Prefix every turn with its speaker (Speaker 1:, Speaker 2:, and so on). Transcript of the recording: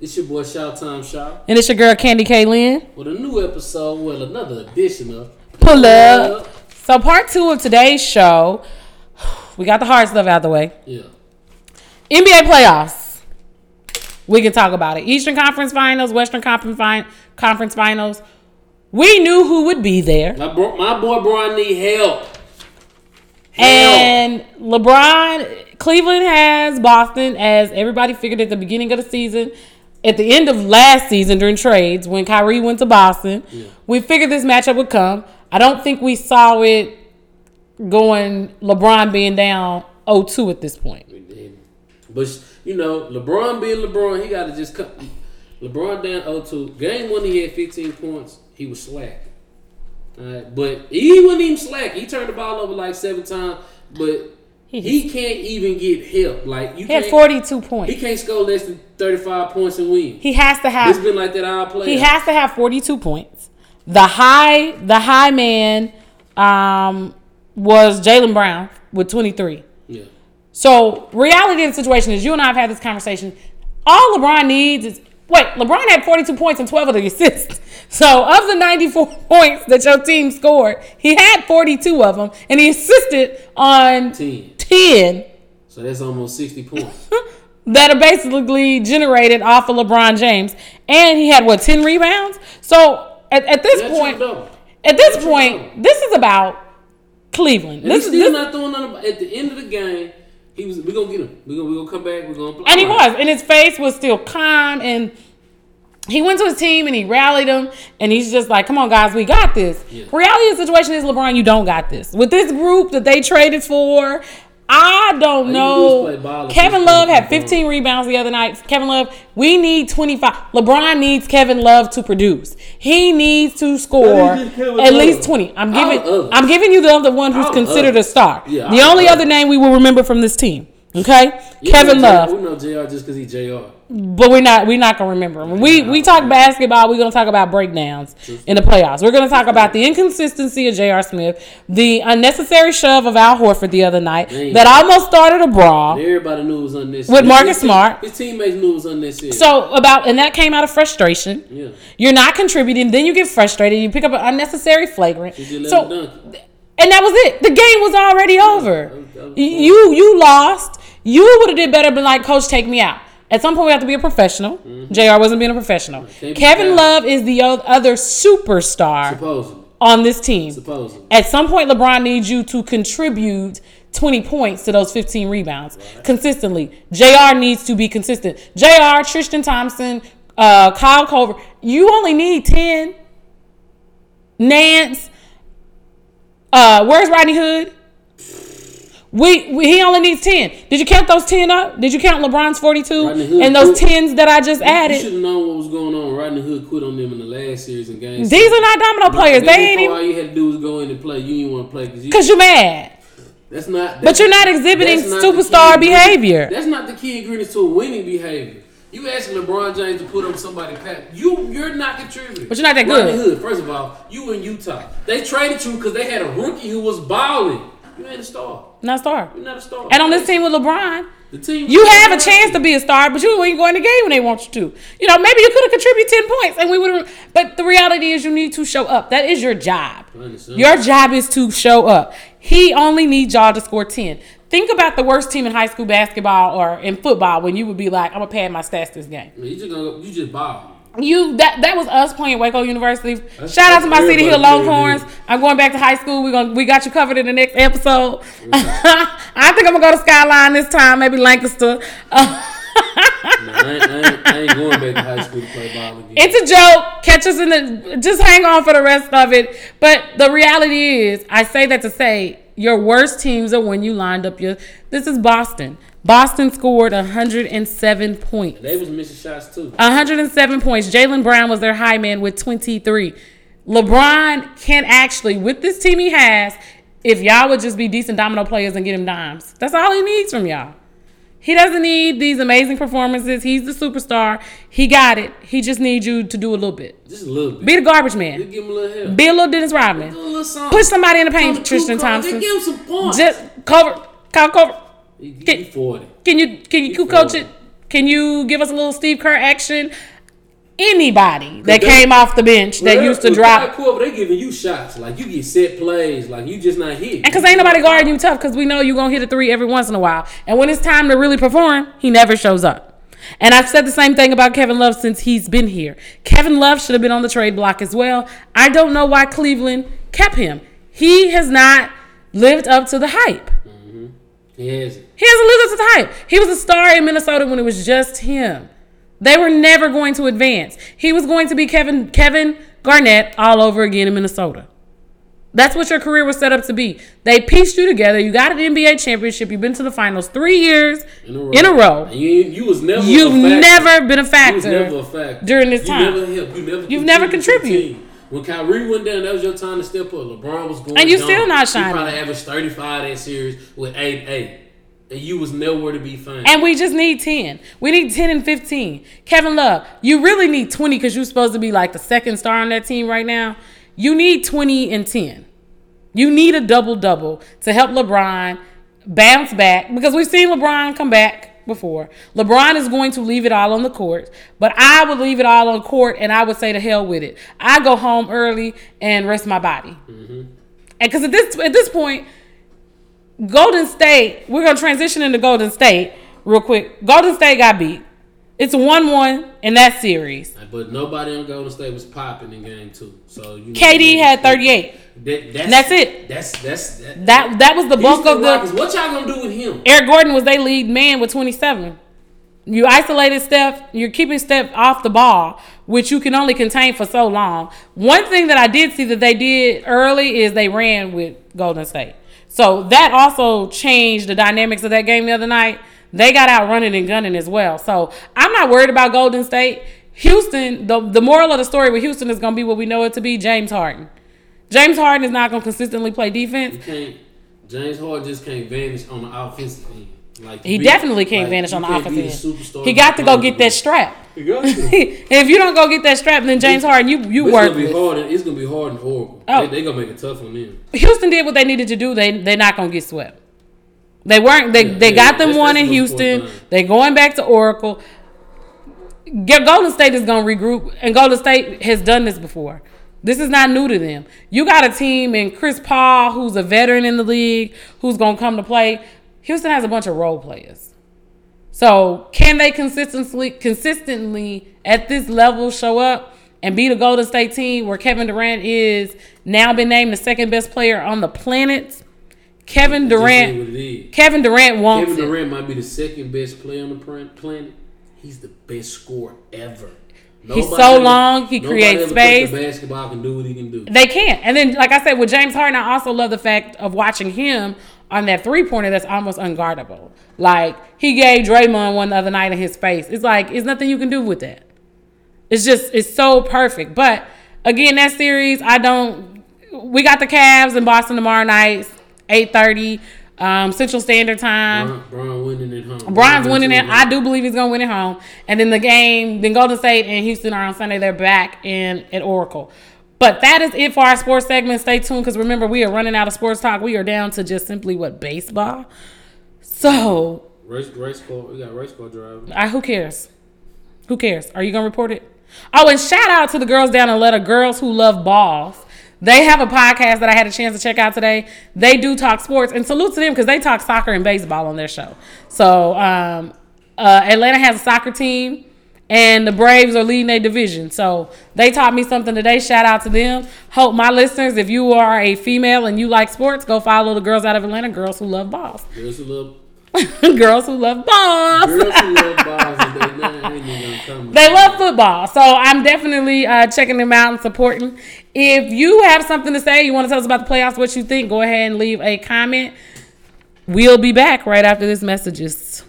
Speaker 1: It's your boy Shout Time Shop
Speaker 2: And it's your girl Candy K. Lynn.
Speaker 1: with a new episode, well, another edition of
Speaker 2: Pull up. So part two of today's show, we got the hard stuff out the way.
Speaker 1: Yeah.
Speaker 2: NBA playoffs. We can talk about it. Eastern Conference Finals, Western Conference, fin- Conference Finals. We knew who would be there.
Speaker 1: My, bro, my boy Brian need help. Help.
Speaker 2: And LeBron, Cleveland has Boston, as everybody figured at the beginning of the season. At the end of last season during trades, when Kyrie went to Boston, we figured this matchup would come. I don't think we saw it going LeBron being down 0-2 at this point.
Speaker 1: But you know, LeBron being LeBron, he got to just come. LeBron down 0-2. Game one, he had 15 points. He was slack. All right, but he wasn't even slack. He turned the ball over like seven times, but he can't even get help. Like you
Speaker 2: He had
Speaker 1: can't.
Speaker 2: 42
Speaker 1: He can't score less than 35 points and win.
Speaker 2: He has to have.
Speaker 1: It's been like that all playoffs.
Speaker 2: he has to have 42 points. The high the high man um, was Jaylen Brown with 23.
Speaker 1: Yeah.
Speaker 2: So reality of the situation is you and I have had this conversation. All LeBron needs is wait, LeBron had 42 points and 12 of the assists. So of the 94 points that your team scored, he had 42 of them and he assisted on
Speaker 1: 10.
Speaker 2: 10
Speaker 1: So that's almost 60 points.
Speaker 2: that are basically generated off of LeBron James. And he had what, 10 rebounds? So at, at this
Speaker 1: That's
Speaker 2: point, at this
Speaker 1: That's
Speaker 2: point, this is about Cleveland.
Speaker 1: And
Speaker 2: This
Speaker 1: he's
Speaker 2: is
Speaker 1: still
Speaker 2: this,
Speaker 1: not throwing. At the end of the game, he was. We're gonna get him. We gonna we gonna come back. We're gonna play.
Speaker 2: And he was, and his face was still calm. And he went to his team and he rallied them. And he's just like, "Come on, guys, we got this."
Speaker 1: Yeah.
Speaker 2: Reality of the situation is, LeBron, you don't got this with this group that they traded for. I don't know.
Speaker 1: do is play ball and
Speaker 2: Kevin Love had
Speaker 1: LeBron.
Speaker 2: 15 rebounds the other night. Kevin Love, we need 25. LeBron needs Kevin Love to produce. He needs to score at
Speaker 1: Love?
Speaker 2: least 20. I'm giving. I'm giving you the other one who's
Speaker 1: All
Speaker 2: considered a star.
Speaker 1: Yeah,
Speaker 2: the
Speaker 1: all
Speaker 2: only other name we will remember from this team. Okay? Kevin Love.
Speaker 1: J- We know J.R. just because he J.R.
Speaker 2: But we're not we're not gonna remember. When we we talk basketball, we're gonna talk about breakdowns in the playoffs. We're gonna talk about the inconsistency of J.R. Smith, the unnecessary shove of Al Horford the other night
Speaker 1: Man.
Speaker 2: that almost started a brawl.
Speaker 1: Everybody knew it was unnecessary.
Speaker 2: With Marcus
Speaker 1: His
Speaker 2: Smart.
Speaker 1: His teammates knew it was unnecessary.
Speaker 2: So about and that came out of frustration.
Speaker 1: yeah.
Speaker 2: You're not contributing, then you get frustrated, you pick up an unnecessary flagrant.
Speaker 1: He just let
Speaker 2: So
Speaker 1: him
Speaker 2: and that was it. The game was already over.
Speaker 1: that was- that was
Speaker 2: You you lost. You would have did better, but like, coach, take me out. At some point, we have to be a professional. J.R. wasn't being a professional.
Speaker 1: Mm-hmm.
Speaker 2: Kevin. Love is the other superstar
Speaker 1: Supposedly.
Speaker 2: on this team.
Speaker 1: Supposedly.
Speaker 2: At some point, LeBron needs you to contribute 20 points to those 15 rebounds consistently. JR needs to be consistent. JR, Tristan Thompson, uh, Kyle Korver, you only need 10. Nance, uh, where's Rodney Hood? We, we he only needs 10. Did you count those 10 up? Did you count LeBron's 42 and those
Speaker 1: quit.
Speaker 2: 10s that I just added?
Speaker 1: You should have known what was going on. Rodney Hood quit on them in the last series in games.
Speaker 2: These are not domino players. They ain't even
Speaker 1: All you had to do was go in and play. You didn't want to play because you.
Speaker 2: because you're mad.
Speaker 1: That's not.
Speaker 2: But you're not exhibiting
Speaker 1: not
Speaker 2: superstar behavior.
Speaker 1: That's not the key ingredient to a winning behavior. You asking LeBron James to put up somebody pat. You you're not contributing.
Speaker 2: But you're not that good. Rodney.
Speaker 1: Hood, first of all, you in Utah. They traded you because they had a rookie who was balling. You ain't a star.
Speaker 2: Not a star.
Speaker 1: You're not a star.
Speaker 2: And on this team with LeBron,
Speaker 1: the team
Speaker 2: you have a chance to be a star, but you ain't going to game when they want you to. You know, maybe you could have contributed 10 points and we would have. But the reality is, you need to show up. That is your job. Your job is to show up. He only needs y'all to score 10. Think about the worst team in high school basketball or in football when you would be like, I'm going to pad my stats this game.
Speaker 1: You just gonna you just ball.
Speaker 2: You that that was us playing Waco University.
Speaker 1: That's-
Speaker 2: Shout out to my Cedar Hill Longhorns. I'm going back to high school. We gonna we got you covered in the next episode. I think I'm gonna go to Skyline this time, maybe Lancaster.
Speaker 1: Nah, I, ain't, I, ain't, I ain't going back to high school to play ball again.
Speaker 2: it's a joke. Catch us in the. Just hang on for the rest of it. But the reality is, I say that to say your worst teams are when you lined up your. This is Boston. Boston scored 107 points.
Speaker 1: they was missing shots too.
Speaker 2: 107 points. Jaylen Brown was their high man with 23. LeBron can actually, with this team he has, if y'all would just be decent domino players and get him dimes, that's all he needs from y'all. He doesn't need these amazing performances. He's the superstar. He got it. He just needs you to do a little bit.
Speaker 1: Just a little bit.
Speaker 2: Be the garbage
Speaker 1: Just
Speaker 2: man.
Speaker 1: give him a little help.
Speaker 2: Be a little Dennis Rodman.
Speaker 1: Do a little.
Speaker 2: Put somebody in the paint, Tristan. Thompson.
Speaker 1: Just give him some points.
Speaker 2: Just cover, cover, cover. Get-
Speaker 1: 40.
Speaker 2: Can you can you coach it? Can you give us a little Steve Kerr action? Anybody that came off the bench that used to drop
Speaker 1: Kyle Korver, they giving you shots. Like you get set plays. Like you just not hit.
Speaker 2: And because ain't nobody guarding you tough because we know you're going to hit a three every once in a while. And when it's time to really perform, he never shows up. And I've said the same thing about Kevin Love since he's been here. Kevin Love should have been on the trade block as well. I don't know why Cleveland kept him. He has not lived up to the hype. Mm-hmm.
Speaker 1: He hasn't.
Speaker 2: He hasn't lived up to the hype. He was a star in Minnesota when it was just him. They were never going to advance. He was going to be Kevin Kevin Garnett all over again in Minnesota. That's what your career was set up to be. They pieced you together. You got an NBA championship. You've been to the finals three years
Speaker 1: In a row.
Speaker 2: in a row.
Speaker 1: You, you was never.
Speaker 2: You've
Speaker 1: a factor.
Speaker 2: never been a factor.
Speaker 1: never a factor
Speaker 2: during this
Speaker 1: you
Speaker 2: time.
Speaker 1: Never helped. You never.
Speaker 2: You've never
Speaker 1: contributed to the
Speaker 2: contributed.
Speaker 1: team. When Kyrie went down, that was your time to step up. LeBron was going,
Speaker 2: And you still not
Speaker 1: He
Speaker 2: shining.
Speaker 1: probably averaged thirty five that series with eight eight, and you was nowhere to be found.
Speaker 2: And we just need 10. We need 10 and 15. Kevin Love, you really need 20 because you're supposed to be like the second star on that team right now. You need 20 and 10. You need a double double to help LeBron bounce back because we've seen LeBron come back before. LeBron is going to leave it all on the court, but I would leave it all on court and I would say to hell with it. I go home early and rest my body. Mm-hmm. And because at this at this point, Golden State, we're gonna transition into Golden State real quick. Golden State got beat. It's one one in that series.
Speaker 1: But nobody on Golden State was popping in game two. So you know,
Speaker 2: KD had 38.
Speaker 1: That, that's,
Speaker 2: That's it.
Speaker 1: That's that's that.
Speaker 2: That that was the bulk of the
Speaker 1: Rockets, what y'all gonna do with him?
Speaker 2: Eric Gordon was their lead man with 27. You isolated Steph, you're keeping Steph off the ball, which you can only contain for so long. One thing that I did see that they did early is they ran with Golden State. So that also changed the dynamics of that game the other night. They got out running and gunning as well. So I'm not worried about Golden State. Houston, the, the moral of the story with Houston is going to be what we know it to be James Harden. James Harden is not going to consistently play defense.
Speaker 1: James Harden just can't vanish on the offensive end. Like
Speaker 2: He
Speaker 1: be-
Speaker 2: definitely can't
Speaker 1: like,
Speaker 2: vanish on the
Speaker 1: can't
Speaker 2: offensive end. He got to go get that strap.
Speaker 1: He got to.
Speaker 2: if you don't go get that strap, then James Harden, you you
Speaker 1: It's gonna be
Speaker 2: work.
Speaker 1: hard. and- It's gonna be hard and horrible.
Speaker 2: Oh.
Speaker 1: They, they gonna make it tough on them.
Speaker 2: Houston did what they needed to do. They they're not gonna get swept. They weren't. They
Speaker 1: Yeah,
Speaker 2: they
Speaker 1: yeah,
Speaker 2: got them
Speaker 1: that's-
Speaker 2: one
Speaker 1: that's
Speaker 2: in Houston. They're going back to Oracle. Golden State is gonna regroup, and Golden State has done this before. This is not new to them. You got a team in Chris Paul, who's a veteran in the league, who's gonna come to play. Houston has a bunch of role players. So can they consistently consistently at this level show up and be the Golden State team where Kevin Durant is now been named the second best player on the planet? Kevin Durant
Speaker 1: it.
Speaker 2: Kevin Durant wants
Speaker 1: Kevin
Speaker 2: it.
Speaker 1: Durant might be the second best player on the planet. He's the best scorer ever.
Speaker 2: He's so
Speaker 1: ever-
Speaker 2: long, he creates space.
Speaker 1: basketball can do what he can do.
Speaker 2: They can't. And then, like I said, with James Harden, I also love the fact of watching him on that three pointer that's almost unguardable. Like he gave Draymond one the other night in his face. It's like it's nothing you can do with that. It's just it's so perfect. But again, that series, I don't. We got the Cavs in Boston tomorrow night, eight thirty, um, Central Standard Time.
Speaker 1: Bron winning at home. Brian's
Speaker 2: winning it. I do believe he's gonna win it home. And then the game, then Golden State and Houston are on Sunday. They're back in at Oracle. But that is it for our sports segment. Stay tuned because remember we are running out of sports talk. We are down to just simply what baseball. So
Speaker 1: Race, race car. We got race car driver.
Speaker 2: I, who cares? Who cares? Are you gonna report it? Oh, and shout out to the girls down in Atlanta, girls who love balls. They have a podcast that I had a chance to check out today. They do talk sports, and salute to them because they talk soccer and baseball on their show. So um, uh, Atlanta has a soccer team, and the Braves are leading a division. So they taught me something today. Shout out to them. Hope my listeners, if you are a female and you like sports, go follow the girls out of Atlanta, girls who love balls,
Speaker 1: Girls who love
Speaker 2: girls who love balls.
Speaker 1: girls who love balls. They, they ain't even gonna come.
Speaker 2: They love football, so I'm definitely uh, checking them out and supporting. If you have something to say, you want to tell us about the playoffs, what you think, go ahead and leave a comment. We'll be back right after this messages.